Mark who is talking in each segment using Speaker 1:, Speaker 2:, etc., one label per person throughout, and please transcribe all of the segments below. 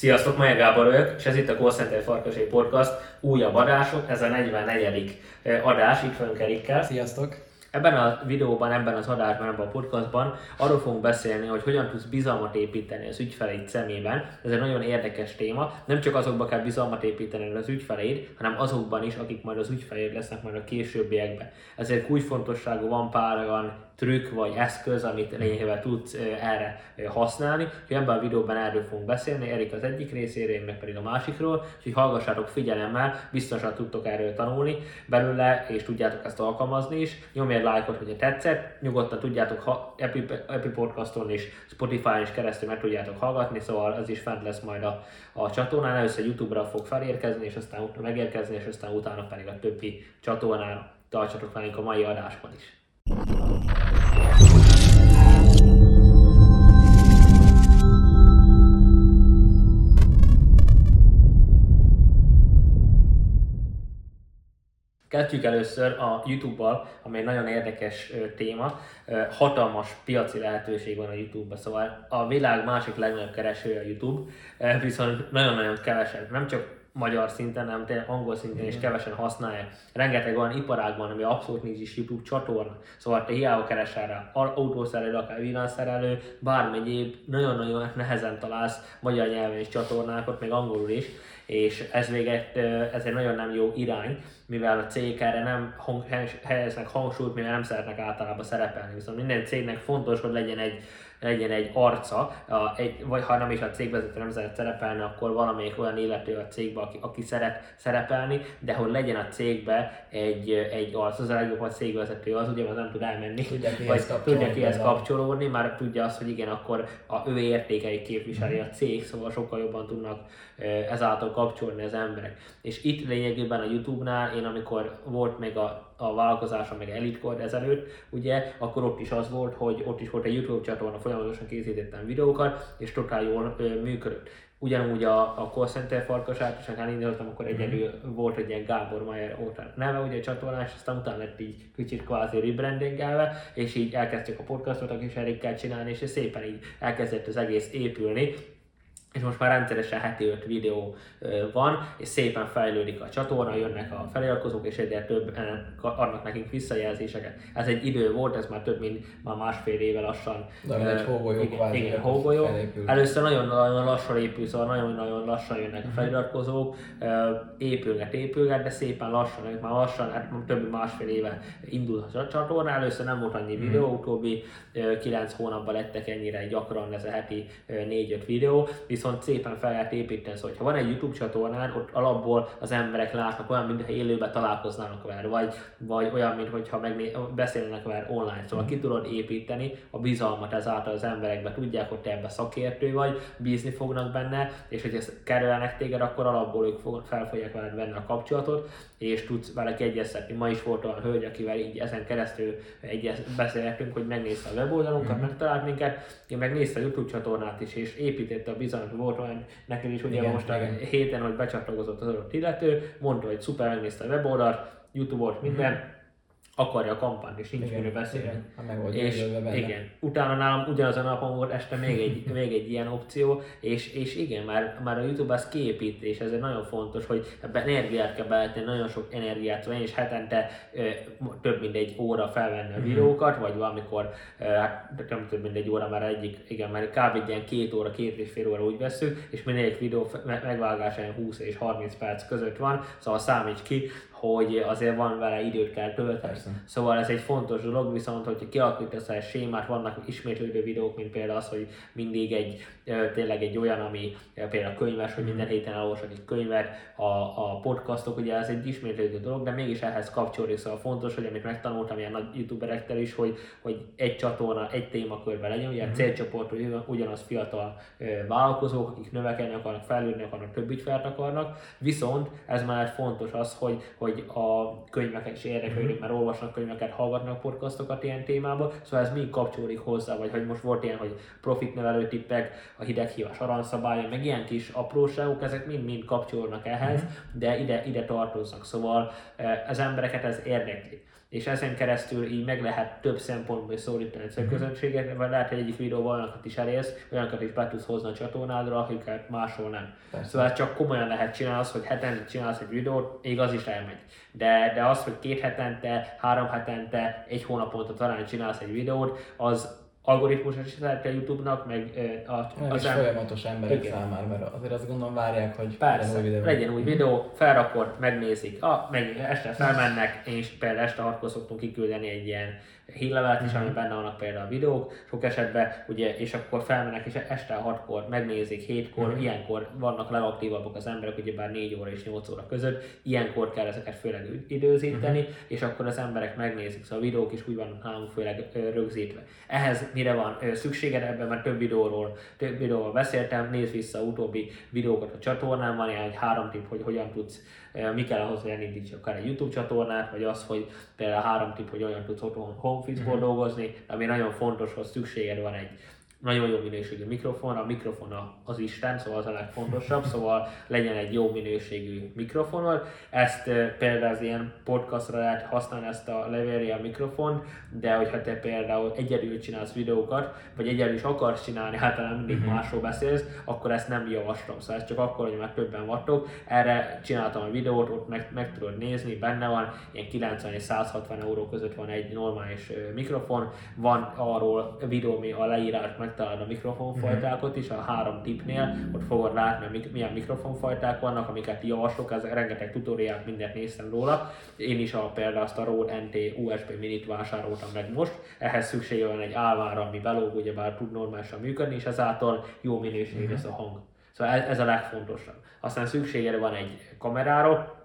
Speaker 1: Sziasztok, Maja Gábor vagyok, és ez itt a Call Center Farkasé Podcast újabb adások, ez a 44. adás, itt vagyunk Erikkel.
Speaker 2: Sziasztok!
Speaker 1: Ebben a videóban, ebben az adásban, ebben a podcastban arról fogunk beszélni, hogy hogyan tudsz bizalmat építeni az ügyfeleid szemében. Ez egy nagyon érdekes téma. Nem csak azokba kell bizalmat építeni az ügyfeleid, hanem azokban is, akik majd az ügyfeleid lesznek majd a későbbiekben. Ezért kulcsfontosságú van pár olyan trükk vagy eszköz, amit lényegében tudsz erre használni. Úgyhogy ebben a videóban erről fogunk beszélni, Erik az egyik részéről, én meg pedig a másikról, úgyhogy hallgassátok figyelemmel, biztosan tudtok erről tanulni belőle, és tudjátok ezt alkalmazni is. Nyomj egy lájkot, hogyha tetszett, nyugodtan tudjátok ha Epi, Epi Podcaston és Spotify-on is keresztül meg tudjátok hallgatni, szóval az is fent lesz majd a, a csatornán, először YouTube-ra fog felérkezni, és aztán megérkezni, és aztán utána pedig a többi csatornán tartsatok velünk a mai adásban is. Kezdjük először a YouTube-bal, ami egy nagyon érdekes téma. Hatalmas piaci lehetőség van a YouTube-ban, szóval a világ másik legnagyobb keresője a YouTube, viszont nagyon-nagyon kevesen, nem csak magyar szinten, nem tényleg angol szinten is kevesen használják. Rengeteg olyan iparág van, ami abszolút nincs is YouTube csatorna. Szóval te hiába keresel rá autószerelő, akár villanyszerelő, bármi egyéb, nagyon-nagyon nehezen találsz magyar nyelven is csatornákat, még angolul is, és ez véget, ez egy nagyon nem jó irány, mivel a cégek erre nem hang, helyeznek hangsúlyt, mivel nem szeretnek általában szerepelni. Viszont minden cégnek fontos, hogy legyen egy legyen egy arca, a, egy, vagy ha nem is a cégvezető nem szeret szerepelni, akkor valamelyik olyan illető a cégbe, aki, aki szeret szerepelni, de hogy legyen a cégbe egy, egy arc, az a legjobb, a cégvezető az, ugye, az nem tud elmenni,
Speaker 2: tudja
Speaker 1: vagy tudja kihez kapcsolódni, már tudja azt, hogy igen, akkor a ő értékeit képviseli a cég, szóval sokkal jobban tudnak ezáltal kapcsolni az emberek. És itt lényegében a YouTube-nál, én amikor volt még a a vállalkozása, meg elitkor ezelőtt, ugye, akkor ott is az volt, hogy ott is volt egy YouTube csatorna, folyamatosan készítettem videókat, és totál jól ö, működött. Ugyanúgy a, a call center farkasát is, akár indítottam, akkor egyedül mm-hmm. volt egy ilyen Gábor Mayer óta neve, ugye a csatornás, aztán utána lett így kicsit kvázi rebrandingelve, és így elkezdtük a podcastot a kis Erikkel csinálni, és szépen így elkezdett az egész épülni, és most már rendszeresen heti 5 videó van, és szépen fejlődik a csatorna, jönnek a feliratkozók, és egyre több adnak nekünk visszajelzéseket. Ez egy idő volt, ez már több mint már másfél éve lassan.
Speaker 2: De uh, egy hógolyó
Speaker 1: igen, igen, hógolyó. Először nagyon-nagyon lassan épül, szóval nagyon-nagyon lassan jönnek a mhm. feliratkozók, épülnek, épülnek, de szépen lassan, már lassan, hát több mint másfél éve indul a csatorna, először nem volt annyi mhm. videó, utóbbi 9 hónapban lettek ennyire gyakran ez a heti 4-5 videó, viszont szépen fel lehet építeni. Szóval, ha van egy YouTube csatornán, ott alapból az emberek látnak olyan, mintha élőben találkoznának vele, vagy, vagy olyan, mintha megné- beszélnek vele online. Szóval ki tudod építeni a bizalmat ezáltal az emberekbe, tudják, hogy te ebben szakértő vagy, bízni fognak benne, és hogy ezt kerülnek téged, akkor alapból ők fel fogják veled venni a kapcsolatot, és tudsz vele egyeztetni. Ma is volt olyan hölgy, akivel így ezen keresztül egyez, beszélhetünk, hogy megnézte a weboldalunkat, mm-hmm. megtalált minket, én megnézte a YouTube csatornát is, és építette a bizalmat volt olyan neked is, ugye igen, most igen. a héten, hogy becsatlakozott az adott illető, mondta, hogy szuper, megnézte a weboldalt, Youtube-ot, minden, mm-hmm akarja a kampányt, és nincs miről beszélni. És igen, utána nálam ugyanazon a napon volt este még egy, még egy ilyen opció, és, és igen, már, már a YouTube az kiépít, és ez nagyon fontos, hogy ebben energiát kell beletenni, nagyon sok energiát, én is hetente ö, több mint egy óra felvenni a mhm. videókat, vagy valamikor, hát nem több mint egy óra, már egyik, igen, már kb. ilyen két óra, két és fél óra úgy veszük, és egy videó megvágása 20 és 30 perc között van, szóval számíts ki, hogy azért van vele időt kell tölteni. Persze. Szóval ez egy fontos dolog, viszont hogyha kialakítasz egy sémát, vannak ismétlődő videók, mint például az, hogy mindig egy, tényleg egy olyan, ami például könyves, hogy minden mhm. héten elolvasok egy könyvet, a, a podcastok, ugye ez egy ismétlődő dolog, de mégis ehhez kapcsolódik, szóval fontos, hogy amit megtanultam ilyen nagy youtuberekkel is, hogy, hogy egy csatorna, egy témakörben legyen, ugye a mhm. célcsoport ugyanaz fiatal vállalkozók, akik növekedni akarnak, fejlődni akarnak, több ügyfelt akarnak, viszont ez már fontos az, hogy, hogy a könyveket is érdeklődik, mm-hmm. mert olvas olvasnak könyveket, hallgatnak podcastokat ilyen témába, szóval ez mind kapcsolódik hozzá, vagy hogy most volt ilyen, hogy profit nevelő tippek, a hideghívás aranyszabálya, meg ilyen kis apróságok, ezek mind-mind kapcsolódnak ehhez, mm-hmm. de ide, ide tartoznak, szóval az embereket ez érdekli és ezen keresztül így meg lehet több szempontból szólítani a közönséget, vagy lehet, hogy egyik videóban olyanokat is elérsz, olyanokat is be tudsz hozni a csatornádra, akiket máshol nem. Persze. Szóval csak komolyan lehet csinálni az, hogy hetente csinálsz egy videót, még az is elmegy. De, de az, hogy két hetente, három hetente, egy hónaponta talán csinálsz egy videót, az, algoritmus is lehet a YouTube-nak, meg
Speaker 2: a, az em- folyamatos emberek igen. számára, mert azért azt gondolom várják, hogy
Speaker 1: Persze, legyen új videó. legyen új videó, felrakod, megnézik, ah, meg este felmennek, és például este hatkor szoktunk kiküldeni egy ilyen hírlevelet is, ami benne vannak például a videók, sok esetben, ugye, és akkor felmennek, és este 6-kor megnézik, 7-kor, uh-huh. ilyenkor vannak legaktívabbak az emberek, ugye bár 4 óra és 8 óra között, ilyenkor kell ezeket főleg időzíteni, uh-huh. és akkor az emberek megnézik, szóval a videók is úgy vannak nálunk főleg rögzítve. Ehhez mire van szükséged ebben, mert több videóról, több videóról beszéltem, nézd vissza utóbbi videókat a csatornán, van ilyen, hogy három tipp, hogy hogyan tudsz mi kell ahhoz, hogy elindíts akár egy YouTube csatornát, vagy az, hogy például három tipp, hogy olyan tudsz otthon home mm-hmm. dolgozni, ami nagyon fontos, hogy szükséged van egy nagyon jó minőségű mikrofon, a mikrofon az Isten, szóval az a legfontosabb, szóval legyen egy jó minőségű mikrofonod. Ezt például az ilyen podcastra lehet használni ezt a Leveria mikrofon, de hogyha te például egyedül csinálsz videókat, vagy egyedül is akarsz csinálni, hát nem mindig uh-huh. másról beszélsz, akkor ezt nem javaslom. Szóval ez csak akkor, hogy már többen vagytok. Erre csináltam a videót, ott meg, meg tudod nézni, benne van, ilyen 90 és 160 euró között van egy normális mikrofon, van arról videó, mi a leírás, meg megtalálod a mikrofonfajtákat is, a három tipnél, ott fogod látni, hogy milyen mikrofonfajták vannak, amiket javaslok, ez rengeteg tutoriált, mindent néztem róla. Én is a, például azt a Rode NT USB minit vásároltam meg most, ehhez szüksége van egy álvára, ami belóg, ugyebár tud normálisan működni, és ezáltal jó minőségű lesz a hang. Szóval ez, ez a legfontosabb. Aztán szükséged van egy kamerára,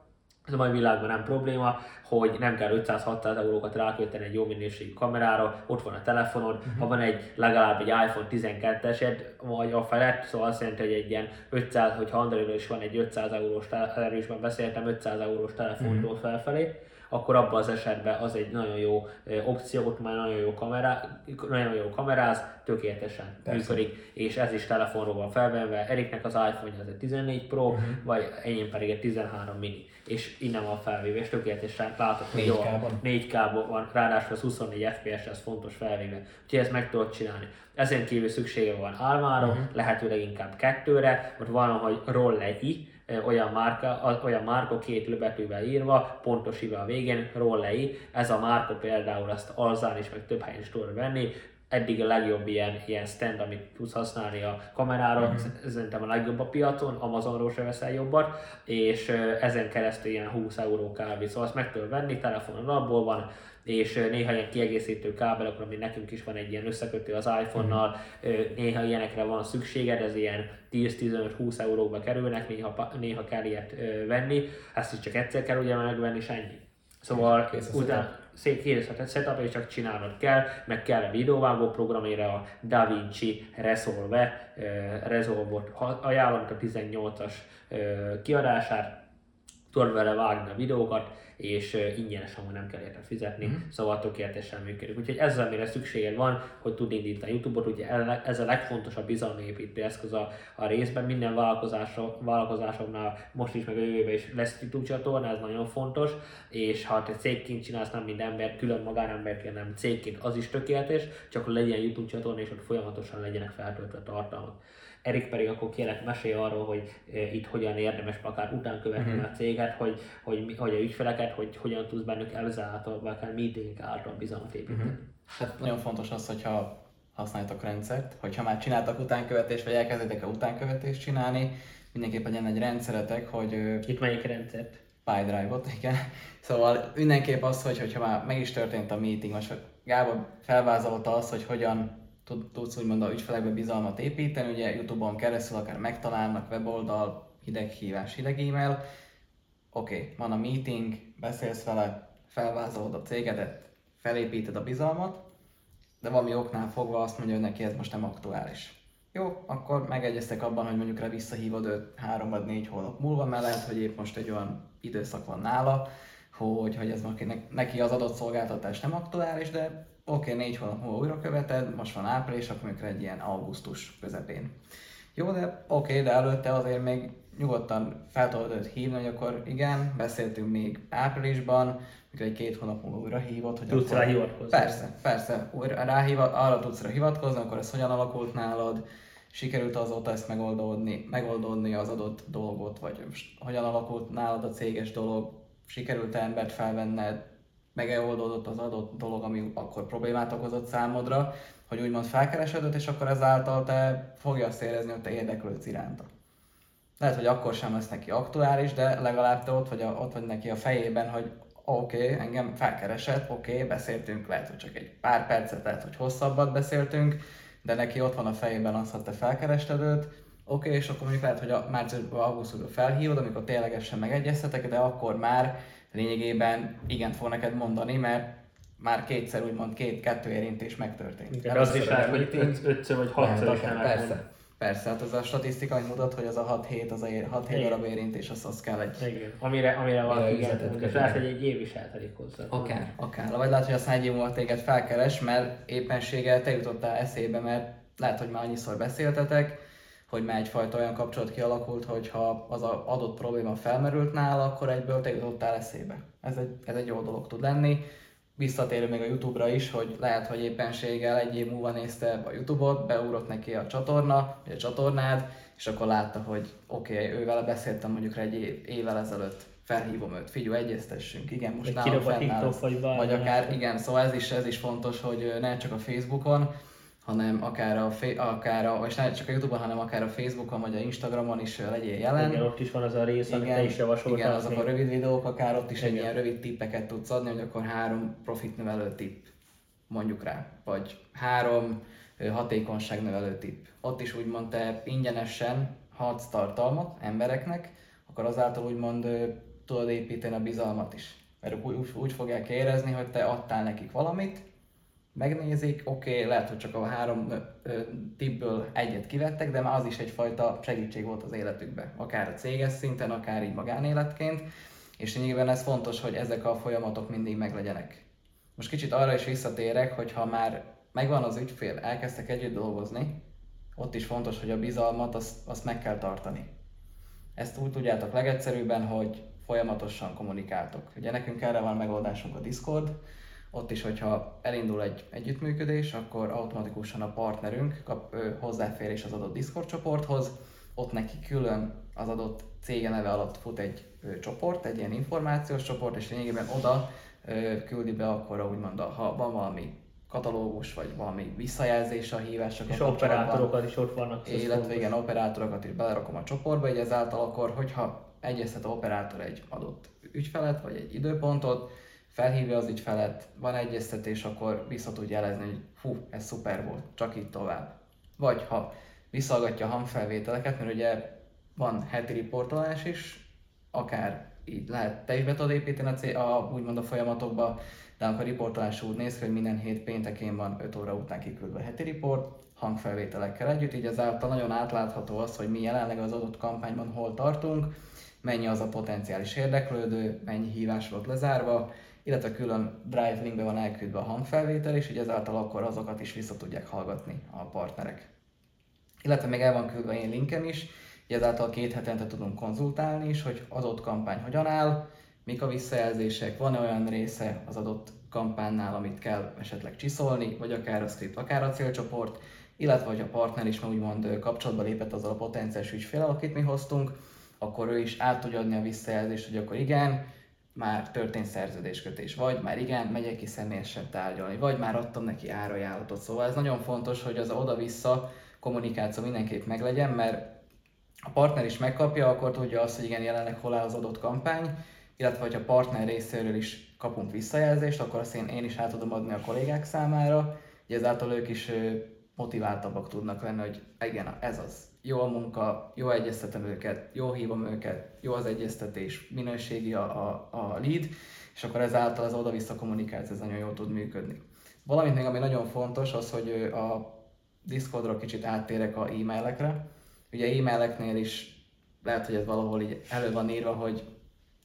Speaker 1: ez a mai világban nem probléma, hogy nem kell 500-600 eurókat rákölteni egy jó minőségű kamerára, ott van a telefonod, uh-huh. ha van egy legalább egy iPhone 12-esed, vagy a felett, szóval azt jelenti, hogy egy ilyen 500, hogyha Androidról is van egy 500 eurós, erről is beszéltem, 500 eurós telefontól uh-huh. felfelé, akkor abban az esetben az egy nagyon jó opció, ott már nagyon jó, kamerá, nagyon jó kameráz, tökéletesen Persze. működik, és ez is telefonról van felvenve. Eriknek az iPhone az egy 14 Pro, uh-huh. vagy enyém pedig egy 13 mini, és innen van felvéve, és tökéletesen látok, hogy jó, 4K-ban van, ráadásul az 24 FPS, ez fontos felvéve, úgyhogy ezt meg tudod csinálni. Ezen kívül szüksége van álmára, uh-huh. lehetőleg inkább kettőre, ott van, hogy roll egy i, olyan márka, olyan márka két betűvel írva, pontos a végén, rollei. Ez a márka például azt Alzán is, meg több helyen is tudod venni, eddig a legjobb ilyen, ilyen stand, amit tudsz használni a kamerára, mm-hmm. szerintem a legjobb a piacon, Amazonról se veszel jobbat, és ezen keresztül ilyen 20 euró kávé, szóval azt meg tudod venni, telefonon abból van, és néha ilyen kiegészítő kábelek, ami nekünk is van egy ilyen összekötő az iPhone-nal, néha ilyenekre van szükséged, ez ilyen 10-15-20 euróba kerülnek, néha, néha kell ilyet venni, ezt is csak egyszer kell ugye megvenni, és ennyi. Szóval utána szép készített setup, és csak csinálnod kell, meg kell a videóvágó programére a DaVinci Resolve, Resolve-ot ajánlom a 18-as kiadását, tudod vele vágni a videókat, és ingyenesen, hogy nem kell érte fizetni, mm-hmm. szóval tökéletesen működik. Úgyhogy ez az, amire szükséged van, hogy tud indítani YouTube-ot, ugye ez a legfontosabb bizalomépítő eszköz a, a részben, minden vállalkozásoknál most is, meg a jövőben is lesz YouTube csatorna, ez nagyon fontos, és ha te cégként csinálsz, nem mint ember, külön magánemberként, nem cégként, az is tökéletes, csak legyen YouTube csatorna, és ott folyamatosan legyenek feltöltve tartalmak. Erik pedig akkor kérlek mesélj arról, hogy e, itt hogyan érdemes akár után követni uh-huh. a céget, hogy, hogy, hogy a ügyfeleket, hogy hogyan tudsz bennük ezáltal, vagy akár meeting által bizalmat építeni. Uh-huh.
Speaker 2: Hát nagyon fontos az, hogyha használjátok rendszert, hogyha már csináltak utánkövetést, vagy elkezdétek a utánkövetést csinálni, mindenképpen legyen egy rendszeretek, hogy...
Speaker 1: Itt melyik rendszert?
Speaker 2: PyDrive-ot, igen. Szóval mindenképp az, hogy hogyha már meg is történt a meeting, most Gábor felvázolta azt, hogy hogyan tudsz úgymond a ügyfelekbe bizalmat építeni, ugye Youtube-on keresztül akár megtalálnak, weboldal, hideghívás, hideg e-mail. Oké, okay, van a meeting, beszélsz vele, felvázolod a cégedet, felépíted a bizalmat, de valami oknál fogva azt mondja, hogy neki ez most nem aktuális. Jó, akkor megegyeztek abban, hogy mondjuk rá visszahívod őt három vagy négy hónap múlva, mert lehet, hogy épp most egy olyan időszak van nála, hogy, hogy ez neki az adott szolgáltatás nem aktuális, de oké, okay, négy hónap múlva újra követed, most van április, akkor mikor egy ilyen augusztus közepén. Jó, de oké, okay, de előtte azért még nyugodtan fel tudod őt hívni, hogy akkor igen, beszéltünk még áprilisban, mikor egy két hónap múlva újra hívott, hogy
Speaker 1: tudsz
Speaker 2: akkor...
Speaker 1: rá hivatkozni.
Speaker 2: Persze, persze, újra ráhívat, arra tudsz rá hivatkozni, akkor ez hogyan alakult nálad, sikerült azóta ezt megoldódni, megoldódni az adott dolgot, vagy hogyan alakult nálad a céges dolog, sikerült embert felvenned, megoldódott az adott dolog, ami akkor problémát okozott számodra, hogy úgymond felkeresed és akkor ezáltal te fogja azt érezni, hogy te érdeklődsz iránta. Lehet, hogy akkor sem lesz neki aktuális, de legalább te ott vagy, a, ott vagy neki a fejében, hogy oké, okay, engem felkeresett, oké, okay, beszéltünk, lehet, hogy csak egy pár percet, lehet, hogy hosszabbat beszéltünk, de neki ott van a fejében az, hogy te felkerested őt, oké, okay, és akkor mondjuk lehet, hogy a márciusban, augusztusban felhívod, amikor ténylegesen megegyeztetek, de akkor már lényegében igen fog neked mondani, mert már kétszer úgymond két-kettő érintés megtörtént.
Speaker 1: Igen, az is lehet, hogy ötször vagy hatszor is
Speaker 2: Persze, persze, hát az a statisztika mutat, hogy az a 6 hét, az a 6 hét darab érintés, az, az kell egy...
Speaker 1: Igen, amire, amire van igen, és lehet, hogy egy év is eltelik hozzá.
Speaker 2: Akár, akár. Vagy lehet, hogy a egy év múlva téged felkeres, mert éppenséggel te jutottál eszébe, mert lehet, hogy már annyiszor beszéltetek, hogy már egyfajta olyan kapcsolat kialakult, hogy ha az a adott probléma felmerült nála, akkor egyből te jutottál eszébe. Ez egy, ez egy jó dolog tud lenni. Visszatérő még a Youtube-ra is, hogy lehet, hogy éppenséggel egy év múlva nézte a Youtube-ot, beugrott neki a csatorna, vagy a csatornád, és akkor látta, hogy oké, okay, ővele beszéltem mondjuk egy év, évvel ezelőtt, felhívom őt, figyelj, egyeztessünk, igen, most nálam fennáll. Vagy, vagy akár, igen, szóval ez is, ez is fontos, hogy ne csak a Facebookon, hanem akár a, akár a vagy nem csak a Youtube-on, hanem akár a Facebookon vagy a Instagramon is legyél jelen.
Speaker 1: Igen, ott is van az a rész, igen, amit te is javasoltál.
Speaker 2: Igen, azok a rövid videók, akár ott is igen. egy ilyen rövid tippeket tudsz adni, hogy akkor három profitnövelő tipp mondjuk rá, vagy három hatékonyságnövelő tipp. Ott is úgymond te ingyenesen hadsz tartalmat embereknek, akkor azáltal úgymond tudod építeni a bizalmat is. Mert úgy, úgy fogják érezni, hogy te adtál nekik valamit, megnézik, oké, okay, lehet, hogy csak a három tippből egyet kivettek, de már az is egyfajta segítség volt az életükbe, akár a céges szinten, akár így magánéletként, és lényegében ez fontos, hogy ezek a folyamatok mindig meglegyenek. Most kicsit arra is visszatérek, hogy ha már megvan az ügyfél, elkezdtek együtt dolgozni, ott is fontos, hogy a bizalmat azt, azt meg kell tartani. Ezt úgy tudjátok legegyszerűbben, hogy folyamatosan kommunikáltok. Ugye nekünk erre van megoldásunk a Discord, ott is, hogyha elindul egy együttműködés, akkor automatikusan a partnerünk kap hozzáférés az adott Discord csoporthoz, ott neki külön az adott cége neve alatt fut egy csoport, egy ilyen információs csoport, és lényegében oda küldi be akkor úgymond, ha van valami katalógus, vagy valami visszajelzés a hívások.
Speaker 1: És operátorokat is ott vannak.
Speaker 2: Illetve igen, operátorokat is belerakom a csoportba, így ezáltal akkor, hogyha egyeztet a operátor egy adott ügyfelet, vagy egy időpontot, felhívja az ügyfelet, van egyeztetés, akkor vissza tud jelezni, hogy fú, ez szuper volt, csak így tovább. Vagy ha visszagatja a hangfelvételeket, mert ugye van heti riportolás is, akár így lehet te is be tudod építeni a, cél, a, úgymond a folyamatokba, de akkor a riportolás úgy néz ki, hogy minden hét péntekén van 5 óra után kiküldve heti riport, hangfelvételekkel együtt, így ezáltal nagyon átlátható az, hogy mi jelenleg az adott kampányban hol tartunk, mennyi az a potenciális érdeklődő, mennyi hívás volt lezárva, illetve külön Drive linkbe van elküldve a hangfelvétel, és így ezáltal akkor azokat is vissza tudják hallgatni a partnerek. Illetve még el van küldve én linkem is, így ezáltal két hetente tudunk konzultálni is, hogy adott kampány hogyan áll, mik a visszajelzések, van-e olyan része az adott kampánynál, amit kell esetleg csiszolni, vagy akár a script, akár a célcsoport, illetve hogy a partner is úgymond kapcsolatba lépett azzal a potenciális ügyfél, akit mi hoztunk, akkor ő is át tudja adni a visszajelzést, hogy akkor igen, már történt szerződéskötés, vagy már igen, megyek ki személyesen tárgyalni, vagy már adtam neki árajánlatot. Szóval ez nagyon fontos, hogy az oda-vissza kommunikáció mindenképp meglegyen, mert a partner is megkapja, akkor tudja azt, hogy igen, jelenleg hol áll az adott kampány, illetve hogy a partner részéről is kapunk visszajelzést, akkor azt én, én is át tudom adni a kollégák számára, hogy ezáltal ők is motiváltabbak tudnak lenni, hogy igen, ez az, jó a munka, jó egyeztetem őket, jó hívom őket, jó az egyeztetés, minőségi a, a, a lead, és akkor ezáltal az oda-vissza kommunikáció ez nagyon jól tud működni. Valamint még, ami nagyon fontos, az, hogy a Discordra kicsit áttérek a e-mailekre. Ugye e-maileknél is lehet, hogy ez valahol így elő van írva, hogy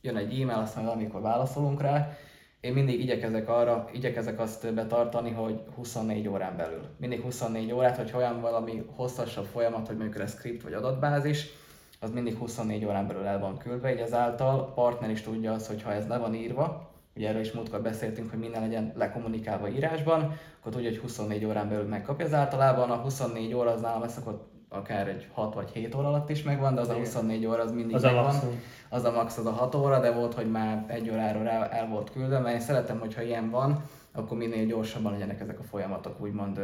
Speaker 2: jön egy e-mail, aztán amikor válaszolunk rá, én mindig igyekezek arra, igyekezek azt betartani, hogy 24 órán belül. Mindig 24 órát, hogy olyan valami hosszasabb folyamat, hogy mondjuk ez script vagy adatbázis, az mindig 24 órán belül el van küldve, így ezáltal a partner is tudja azt, hogy ha ez le van írva, ugye erről is múltkor beszéltünk, hogy minden legyen lekommunikálva írásban, akkor tudja, hogy 24 órán belül megkapja. Az általában a 24 óra az nálam szokott akár egy 6 vagy 7 óra alatt is megvan, de az a 24 óra az mindig
Speaker 1: az
Speaker 2: megvan.
Speaker 1: A maximum.
Speaker 2: az a max az a 6 óra, de volt, hogy már egy óráról el, el volt küldve, mert én szeretem, hogyha ilyen van, akkor minél gyorsabban legyenek ezek a folyamatok úgymond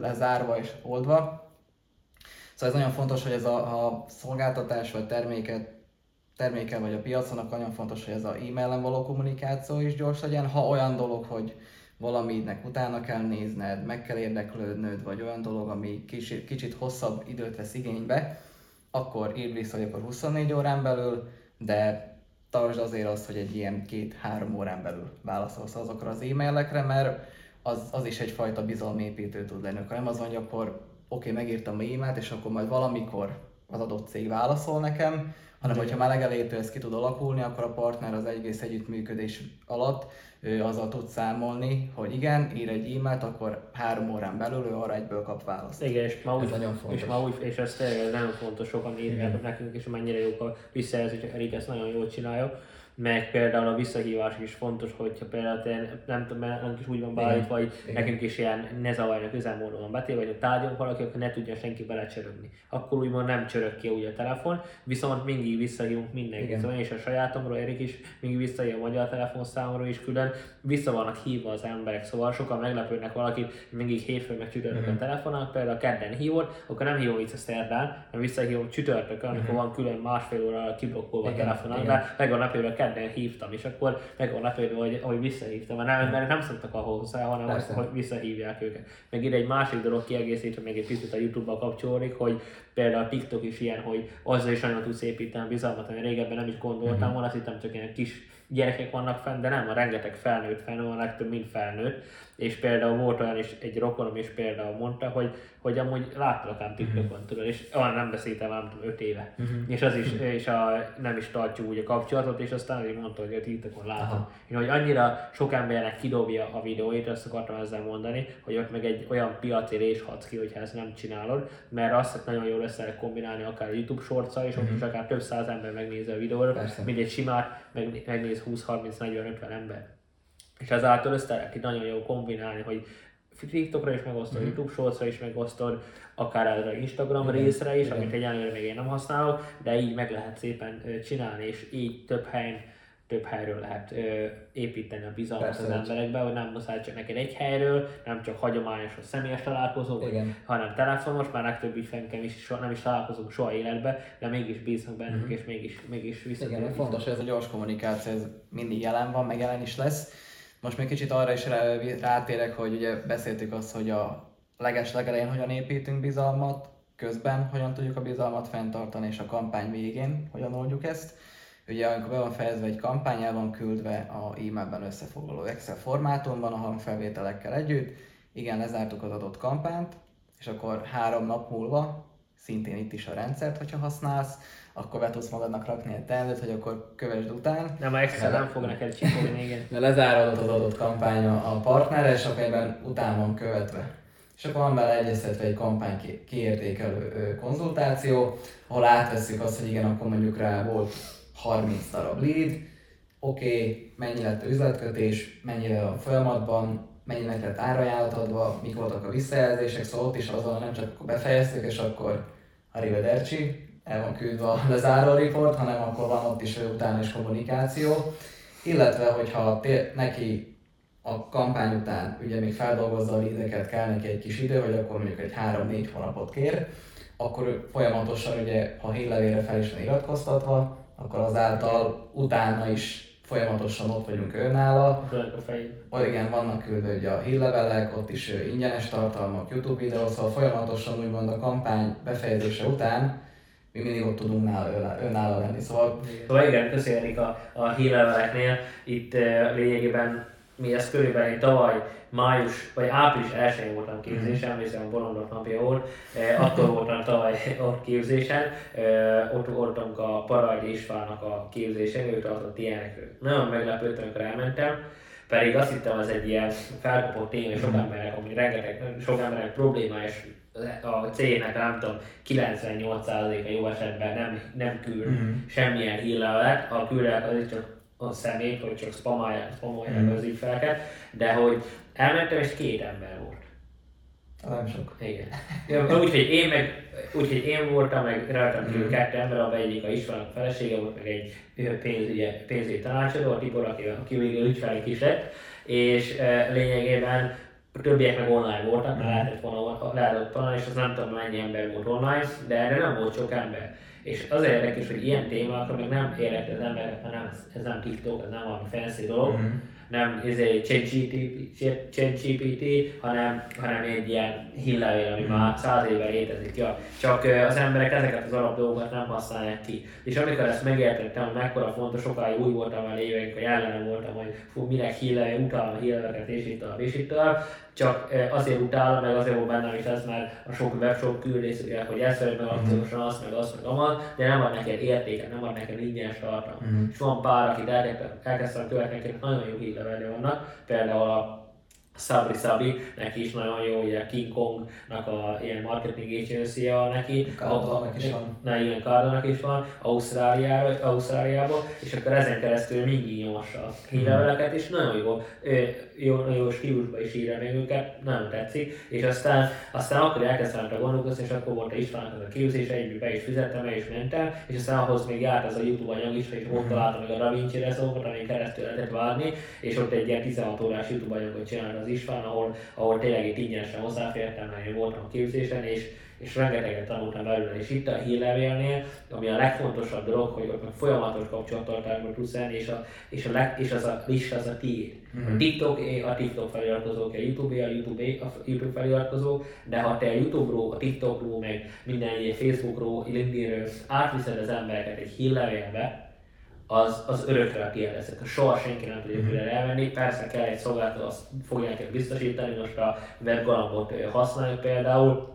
Speaker 2: lezárva és oldva. Szóval ez nagyon fontos, hogy ez a, a szolgáltatás vagy terméket termékel vagy a piacon, nagyon fontos, hogy ez a e-mailen való kommunikáció is gyors legyen. Ha olyan dolog, hogy valaminek utána kell nézned, meg kell érdeklődnöd, vagy olyan dolog, ami kicsit, kicsit hosszabb időt vesz igénybe, akkor írd vissza, hogy akkor 24 órán belül, de tartsd azért azt, hogy egy ilyen két-három órán belül válaszolsz azokra az e-mailekre, mert az, az is egyfajta bizalomépítő tud lenni. Akkor nem az van, hogy akkor oké, okay, megírtam a e-mailt, és akkor majd valamikor az adott cég válaszol nekem, hanem hogyha már legelejétől ez ki tud alakulni, akkor a partner az egész együttműködés alatt ő azzal tud számolni, hogy igen, ír egy e-mailt, akkor három órán belül ő arra egyből kap választ.
Speaker 1: Igen, és ma úgy, ez nagyon fontos. És, ma úgy, és ez tényleg nagyon fontos, sokan írják nekünk is, mennyire jók a visszajelzések, Erik ezt nagyon jól csinálja meg például a visszahívás is fontos, hogyha például te, nem tudom, mert is úgy van beállítva, vagy nekünk is ilyen ne zavarjanak üzemmódon van betéve, vagy ha tárgyalunk valaki, akkor ne tudja senki belecsörögni. Akkor úgymond nem csörög ki ugye a telefon, viszont mindig visszahívunk mindenkit. Szóval én is a sajátomról, Erik is mindig visszahív a magyar telefonszámról is külön, vissza vannak hívva az emberek, szóval sokan meglepődnek valakit, mindig hétfőn meg csütörtökön mm-hmm. telefonálnak, például a kedden hívod, akkor nem hívom vissza szerdán, hanem visszahívom csütörtökön, amikor mm-hmm. van külön másfél óra kiblokkolva a telefonál, de meg a napjában kedden hívtam, és akkor meg van lepődve, hogy, hogy visszahívtam, mert nem, mert nem szoktak ahhoz hozzá, hanem Persze. hogy visszahívják őket. Meg ide egy másik dolog kiegészítve, még egy picit a Youtube-ba kapcsolódik, hogy például a TikTok is ilyen, hogy azzal is nagyon tudsz építeni bizalmat, ami régebben nem is gondoltam mm-hmm. volna, azt hittem csak ilyen kis gyerekek vannak fenn, de nem, a rengeteg felnőtt fenn van, a legtöbb mind felnőtt, és például volt olyan is, egy rokonom is például mondta, hogy, hogy amúgy láttalak ám TikTokon, uh-huh. tudod, és olyan nem beszéltem nem tudom, 5 éve, uh-huh. és az is, és a, nem is tartjuk úgy a kapcsolatot, és aztán így mondta, hogy a TikTokon látom. Én, hogy annyira sok embernek kidobja a videóit, azt akartam ezzel mondani, hogy ott meg egy olyan piaci rés hadsz ki, hogyha ezt nem csinálod, mert azt nagyon jól össze lehet kombinálni akár a YouTube shorts és ott is akár több száz ember megnézi a videót, mint egy simát meg, megnéz 20-30-40-50 ember. És ezáltal össze lehet nagyon jó kombinálni, hogy TikTokra is megosztod, mm. YouTube Shortsra is megosztod, akár erre Instagram Igen. részre is, Igen. amit egyenlőre még én nem használok, de így meg lehet szépen csinálni, és így több helyen több helyről lehet ö, építeni a bizalmat Persze, az emberekbe, hogy nem muszáj csak neked egy helyről, nem csak hagyományos a személyes találkozók, Igen. hanem telefonos, már legtöbb ügyfelünkkel is nem is találkozunk soha életbe, de mégis bíznak bennünk, uh-huh. és mégis, mégis
Speaker 2: vissza. Igen, fontos, ez a gyors kommunikáció ez mindig jelen van, meg jelen is lesz. Most még kicsit arra is rátérek, hogy ugye beszéltük azt, hogy a leges legelején hogyan építünk bizalmat, közben hogyan tudjuk a bizalmat fenntartani, és a kampány végén hogyan oldjuk ezt. Ugye amikor be van fejezve egy kampány, el van küldve a e-mailben összefoglaló Excel formátumban a hangfelvételekkel együtt, igen, lezártuk az adott kampányt, és akkor három nap múlva, szintén itt is a rendszert, hogyha használsz, akkor be tudsz magadnak rakni egy teendőt, hogy akkor kövesd után.
Speaker 1: Nem, a Excel nem fog neked csipolni, igen.
Speaker 2: De lezárod az adott kampány a partnerre, és akkor egyben után van követve. És akkor van vele egyeztetve egy kampány kiértékelő konzultáció, ahol átveszük azt, hogy igen, akkor mondjuk rá volt 30 darab lead, oké, okay, mennyi lett a üzletkötés, mennyire a folyamatban, mennyinek lett árajánlat adva, mik voltak a visszajelzések, szóval ott is azon nem csak befejeztük, és akkor arrivederci, el van küldve a lezáró report, hanem akkor van ott is utána is kommunikáció. Illetve, hogyha neki a kampány után ugye még feldolgozza a lideket, kell neki egy kis idő, vagy akkor mondjuk egy 3-4 hónapot kér, akkor folyamatosan ugye, ha hírlevére fel is van iratkoztatva, akkor azáltal utána is folyamatosan ott vagyunk őnála.
Speaker 1: a
Speaker 2: igen, vannak küldve ugye a hírlevelek, ott is ingyenes tartalmak, YouTube videó, szóval folyamatosan úgymond a kampány befejezése után mi mindig ott tudunk nála, önálló lenni. Szóval,
Speaker 1: szóval igen, köszönjük a, a hírleveleknél. Itt lényegében mi ezt körülbelül tavaly május vagy április 1 voltam képzésen, emlékszem a bolondok napja volt, eh, akkor voltam tavaly ott képzésen, eh, ott voltunk a Parajdi Istvánnak a képzésen, ő tartott ilyenekről. Nagyon meglepődtem, amikor elmentem, pedig azt hittem az egy ilyen felkapott téma, sok emberek, ami rengeteg, sok emberek problémája, és a cégnek nem tudom, 98%-a jó esetben nem, nem küld mm-hmm. semmilyen hírlevelet, ha küldek, az csak a szemét, hogy csak spamolják, spamolják mm. az ügyfeleket, de hogy elmentem és két ember volt.
Speaker 2: Nem sok.
Speaker 1: Igen. Úgyhogy én meg, úgyhogy én voltam, meg rajtam kívül mm. kettő ember, abban egyik a Istvánok felesége volt, meg egy pénzügyi, pénzügyi tanácsadó, a Tibor, aki, aki végül ügyfelünk is lett, és e, lényegében a többiek meg online voltak, mert lehetett volna, lehetett volna, és az nem tudom mennyi ember volt online, de erre nem volt sok ember. És az érdekes, hogy ilyen témákra még nem érett az emberek, mert nem, ez nem TikTok, ez nem valami fancy dolog, mm-hmm nem izé, ChatGPT, hanem, hanem egy ilyen hírlevél, ami már hmm. száz éve létezik. Ja. Csak az emberek ezeket az alap dolgokat nem használják ki. És amikor ezt megértettem, hogy mekkora fontos, sokáig úgy voltam el évek, hogy ellenem voltam, hogy fú, minek hírlevél, utálom a hírleveket, és itt tovább, és itt tovább csak azért utálom, meg azért volt bennem is ez, mert a sok webshop küldés, hogy ezt vagy meg akciósan azt, meg azt, meg amaz, de nem ad neked értéket, nem ad neked ingyenes tartalmat. Mm-hmm. És van pár, akit elkezdtem követni, akik nagyon jó hírlevelő vannak, például a Sabri Sabi, neki is nagyon jó, ugye King Kongnak a ilyen marketing agency neki,
Speaker 2: Cardone-nak is van.
Speaker 1: Na igen, Cardone is van, Ausztráliába, Ausztráliába, és akkor ezen keresztül mindig nyomassa a hírleveleket, és nagyon jó, jó, jó stílusban is írja meg őket, nagyon tetszik, és aztán, aztán akkor elkezdtem a gondolkozni, és akkor volt a Istvánnak az a képzés, együtt be is fizettem, és mentem, és aztán ahhoz még járt ez a YouTube anyag is, és ott találtam meg a DaVinci Resolve-ot, amin keresztül lehetett várni, és ott egy ilyen 16 órás YouTube anyagot csinálni az István, ahol, ahol tényleg itt ingyenesen hozzáfértem, mert én voltam a képzésen, és, és rengeteget tanultam belőle. És itt a hírlevélnél, ami a legfontosabb dolog, hogy ott meg folyamatos kapcsolattartásban tudsz lenni, és, a, és, a leg, és az a lista az a tiéd. Mm-hmm. A TikTok, a TikTok feliratkozók, a YouTube, a YouTube, a YouTube feliratkozó, de ha te a YouTube-ról, a TikTokról, meg minden egy Facebookról, LinkedInről átviszed az embereket egy hírlevélbe, az, az örökre a tiéd Soha senki nem tudja tőle elvenni. Persze kell egy szolgáltató, azt fogja neked biztosítani, most a webgalambot használjuk például,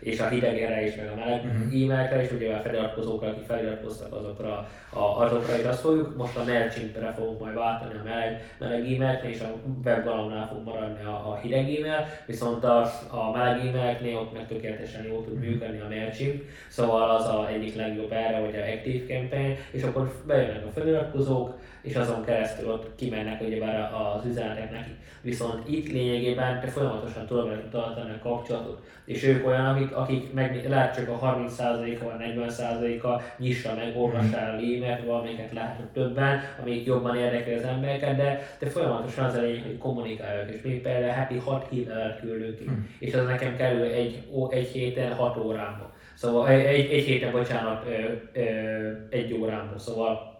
Speaker 1: és a hidegre is, meg a meleg uh-huh. e-mailekre is, ugye a feliratkozókra, akik feliratkoztak azokra, a, azokra is azt fogjuk. Most a MailChimp-re fogunk majd váltani a meleg, meleg e-mailekre, és a webgalomnál fog maradni a, a hideg e-mail, viszont a, a meleg e-maileknél ott meg tökéletesen jól tud mhm. működni a MailChimp, szóval az a egyik legjobb erre, hogy a Active Campaign, és akkor bejönnek a feliratkozók, és azon keresztül ott kimennek ugyebár az üzenetek neki. Viszont itt lényegében te folyamatosan tudod velük tartani a kapcsolatot. És ők olyan, akik, akik meg lehet csak a 30%-a vagy 40%-a nyissa meg, olvassál a lémet, valamiket lehet többen, amik jobban érdekli az embereket, de, de folyamatosan az a lényeg, hogy kommunikáljuk, és még például heti 6 hírt küldünk ki. Hmm. És az nekem kerül egy, egy héten 6 órámba. Szóval egy, egy héten, bocsánat, ö, ö, egy órámba. Szóval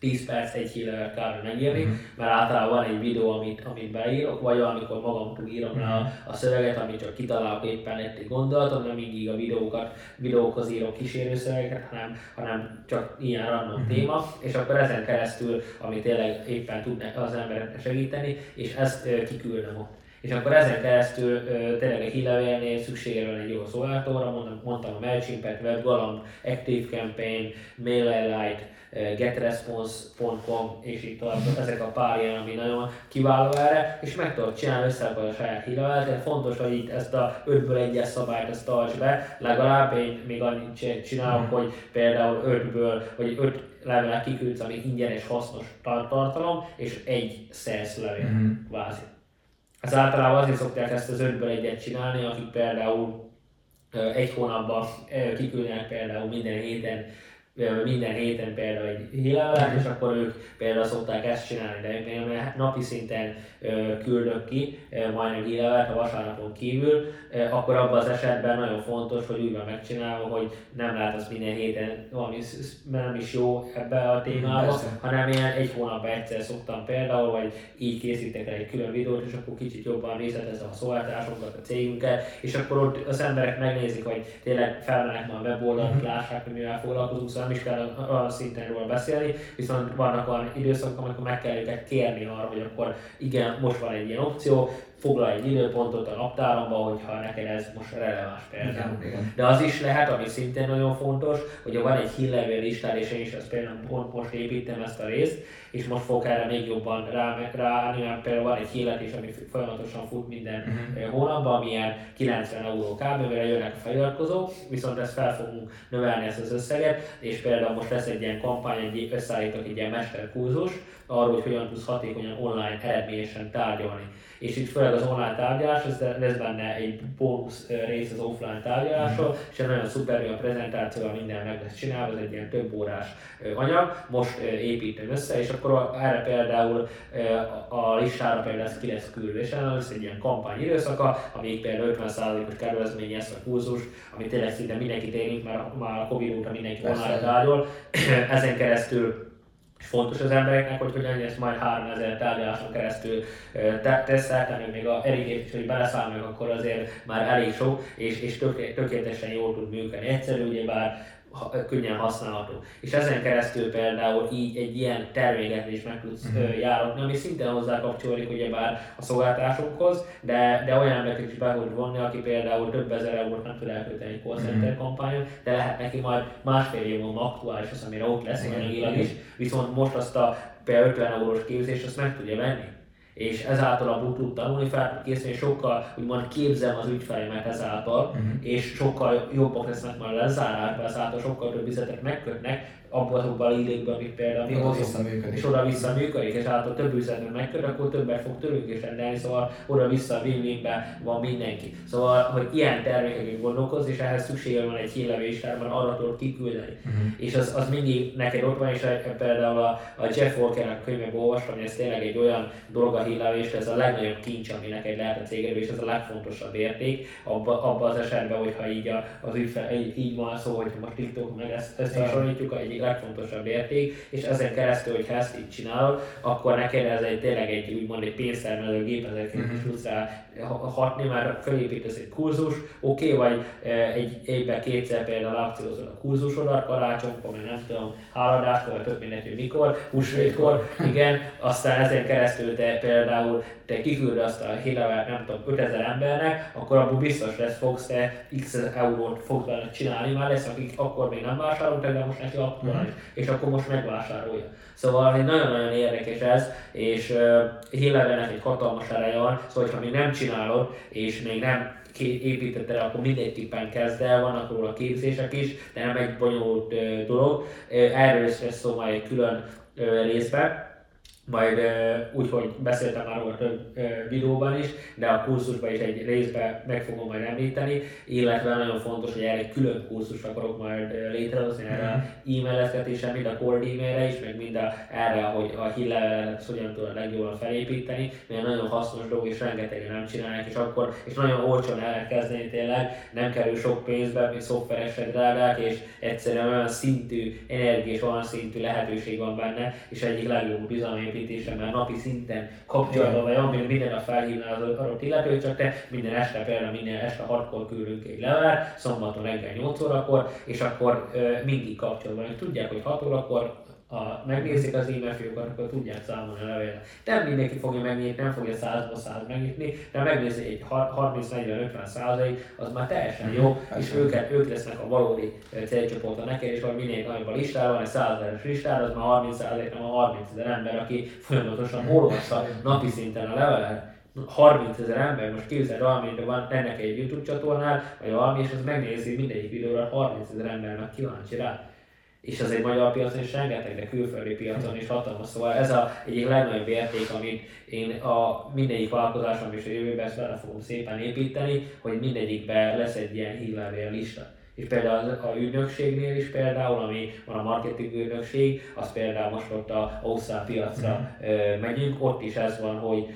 Speaker 1: 10 perc, egy hír kb. megírni, mm-hmm. mert általában van egy videó, amit, amit beírok, vagy amikor magamtól írom mm-hmm. a, a szöveget, amit csak kitalálok éppen egy gondolatot, nem mindig a videókat, videókhoz írok kísérő szövegeket, hanem, hanem csak ilyen random mm-hmm. téma, és akkor ezen keresztül, amit tényleg éppen tudnak az embereknek segíteni, és ezt kiküldöm ott és akkor ezen keresztül ö, tényleg egy hírlevélnél szüksége van egy jó szolgáltatóra, mondtam, mondtam a MailChimp-et, WebGalamb, Active Campaign, MailerLite, getresponse.com és így tovább, ezek a pár ilyen, ami nagyon kiváló erre, és meg tudod csinálni összerakod a saját hírlevelet, tehát fontos, hogy itt ezt a 5-ből 1 szabályt ezt tarts be, legalább én még annyit csinálok, mm. hogy például 5-ből, vagy 5 levelet kiküldsz, ami ingyenes, hasznos tartalom, és egy sales levél, mm. kvázi. Ez általában azért szokták ezt az 5-ből egyet csinálni, akik például egy hónapban kiküldenek például minden héten minden héten például egy hírlevelet, és akkor ők például szokták ezt csinálni, de én napi szinten küldök ki majdnem hírlevelet a vasárnapon kívül, akkor abban az esetben nagyon fontos, hogy úgy van megcsinálva, hogy nem lehet az minden héten valami nem is jó ebbe a témába, Persze. hanem én egy hónapban egyszer szoktam például, vagy így készítek el egy külön videót, és akkor kicsit jobban részletezem a szolgáltatásokat, a cégünket, és akkor ott az emberek megnézik, hogy tényleg felmenek már a weboldalt, mhm. lássák, hogy mivel foglalkozunk, nem is kell olyan szinten róla beszélni, viszont vannak olyan időszakok, amikor meg kell őket kérni arra, hogy akkor igen, most van egy ilyen opció, foglalj egy időpontot a naptáramba, hogyha neked ez most releváns például. De az is lehet, ami szintén nagyon fontos, hogy van egy hírlevél listád, és én is ezt például pont most építem ezt a részt, és most fogok erre még jobban ráállni, mert például van egy hirdetés, ami folyamatosan fut minden uh-huh. hónapban, amilyen 90 euró kb. jönnek a feliratkozók, viszont ezt fel fogunk növelni ezt az összeget, és például most lesz egy ilyen kampány, egy összeállítok egy ilyen mesterkurzus, arról, hogy hogyan tudsz hatékonyan online eredményesen tárgyalni. És itt főleg az online tárgyalás, ez lesz benne egy bónusz rész az offline tárgyalásról, mm. és egy nagyon szuper a prezentációval minden meg lesz csinálva, ez egy ilyen több órás anyag, most építem össze, és akkor erre például a listára például lesz 9 küldő, és lesz egy ilyen kampány időszaka, amíg például 50%-os kedvezmény ezt a kurzus, ami tényleg szinte mindenkit érint, mert már a Covid óta mindenki online tárgyal, ezen keresztül fontos az embereknek, hogy hogyan ezt majd 3000 tárgyaláson keresztül teszek, amíg még a Erikét is, hogy beleszállnak, akkor azért már elég sok, és, és tökéletesen jól tud működni. Egyszerű, ugyebár könnyen használható. És ezen keresztül például így egy ilyen terméket is meg tudsz uh-huh. járatni, ami szintén hozzá kapcsolódik ugyebár a szolgáltásunkhoz, de, de olyan embereket is be tud vonni, aki például több ezer eurót nem tud elkölteni egy call center uh-huh. kampányon, de lehet neki majd másfél év múlva aktuális az, amire ott lesz uh-huh. is, viszont most azt a például 50 eurós képzést azt meg tudja venni és ezáltal a tud tanulni, fel tud készülni, sokkal úgymond képzem az ügyfelemet ezáltal, uh-huh. és sokkal jobbak lesznek már lezárásban, ezáltal sokkal több üzletek megkötnek, abban azokban a lidékben, amit például mi hozunk, és oda vissza működik, és hát a több üzletben megköt, akkor többet fog tőlünk is rendelni, szóval oda-vissza win van mindenki. Szóval, hogy ilyen termékeket gondolkoz, és ehhez szüksége van egy hírlevésárban, arra tudod kiküldeni. Uh-huh. És az, az mindig neked ott van, és például a, a Jeff Walkernek könyvekben olvastam, hogy ez tényleg egy olyan dolog a hírlevés, ez a legnagyobb kincs, ami neked lehet a cégedben, és ez a legfontosabb érték abban abba az esetben, hogyha így a, az ügyfel, így, így van szó, hogy most TikTok meg ezt, ezt hasonlítjuk, egy egyik legfontosabb érték, és ezen keresztül, hogyha ezt így csinálod, akkor neked ez egy tényleg egy úgymond egy pénztermelő gépezet, uh-huh. is tudsz hatni, már felépítesz egy kurzus, oké, okay, vagy e, egy évben kétszer például akciózol a kurzusodat, karácsonykor, vagy nem tudom, háladáskor, vagy tök mindegy, hogy mikor, húsvétkor, igen, aztán ezen keresztül te például te kiküldöd azt a hírlevelet, nem tudom, 5000 embernek, akkor abból biztos lesz, fogsz te x eurót fogsz vele csinálni, már lesz, akik akkor még nem vásároltak, de most neki aktuális, mm. és akkor most megvásárolja. Szóval egy nagyon-nagyon érdekes ez, és uh, egy hatalmas ereje van, szóval ha még nem csinálod, és még nem építetted el, akkor mindegyikben kezd el, vannak róla képzések is, de nem egy bonyolult dolog. Erről is lesz szó majd egy külön részben majd úgy, hogy beszéltem már róla több videóban is, de a kurzusban is egy részben meg fogom majd említeni, illetve nagyon fontos, hogy erre egy külön kurzust akarok majd létrehozni, erre mhm. e-maileztetésre, mind a cold e-mailre is, meg mind a, erre, hogy a hírlevelet hogyan tudod legjobban felépíteni, mert nagyon hasznos dolog, és rengetegen nem csinálják, és akkor, és nagyon olcsón el lehet kezdeni tényleg, nem kerül sok pénzbe, mint szoftveresek drágák, és egyszerűen olyan szintű energia és olyan szintű lehetőség van benne, és egyik legjobb bizalmi mert napi szinten kapcsolatban vagy amíg minden nap felhívná az adott illető, csak te minden este, például minden este 6-kor küldünk egy levelet, szombaton reggel 8 órakor, és akkor mindig kapcsolatban. És tudják, hogy 6 órakor ha megnézik az e-mail fiókat, akkor tudják számolni a levelet. Nem mindenki fogja megnyitni, nem fogja 100 100 megnyitni, de megnézi egy 30-40-50 százalék, az már teljesen jó, mm, és őket, ők lesznek a valódi célcsoporta neki, és hogy minél nagyobb a listára van, egy 100 ezeres listára, az már 30 százalék, nem a 30 ezer ember, aki folyamatosan olvassa napi szinten a levelet. 30 ezer ember, most képzeld, valamire van ennek egy YouTube csatornál, vagy valami, és az megnézi mindegyik videóra, 30 ezer ember meg kíváncsi rá és az egy magyar piacon is rengeteg, de külföldi piacon is hatalmas. Szóval ez a egyik legnagyobb érték, amit én a mindegyik vállalkozásom és a jövőben ezt bele fogom szépen építeni, hogy mindegyikben lesz egy ilyen hírlevél lista. És például a ügynökségnél is például, ami van a marketing ügynökség, az például most ott a Ausztrál piacra mm. megyünk, ott is ez van, hogy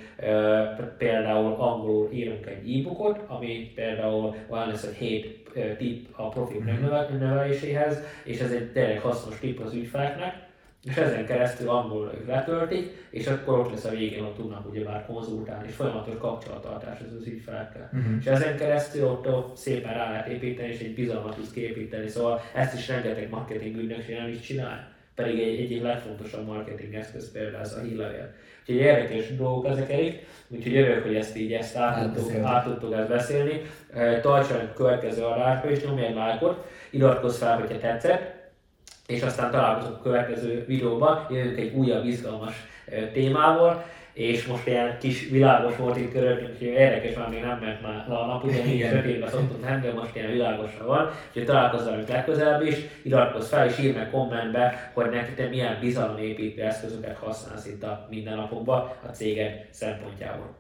Speaker 1: például angolul írunk egy e-bookot, ami például van ez, hogy 7 tip a profil megnöveléséhez, és ez egy tényleg hasznos tip az ügyfeleknek, és ezen keresztül angolra ők letöltik, és akkor ott lesz a végén, ott tudnak ugye már konzultálni, és folyamatos kapcsolattartás az, az ügyfelekkel. Uh-huh. És ezen keresztül ott, ott szépen rá lehet építeni, és egy bizalmat tudsz képíteni. Szóval ezt is rengeteg marketing ügynökség nem is csinál. Pedig egy, egyik legfontosabb marketing eszköz például ez a hírlevél. Úgyhogy érdekes dolgok ezek elég, úgyhogy örülök, hogy ezt így ezt át tudtuk, át tudtuk ezt beszélni. Tartsanak a következő adásba, és nyomj egy lájkot, iratkozz fel, hogyha tetszett, és aztán találkozunk a következő videóban, jövünk egy újabb izgalmas témával, és most ilyen kis világos volt itt körülöttünk, úgyhogy érdekes, már még nem ment már a nap, ugye mi szoktunk menni, de most ilyen világosra van, úgyhogy találkozzunk legközelebb is, iratkozz fel és írd meg kommentbe, hogy neked te milyen bizalomépítő eszközöket használsz itt a mindennapokban a cégek szempontjából.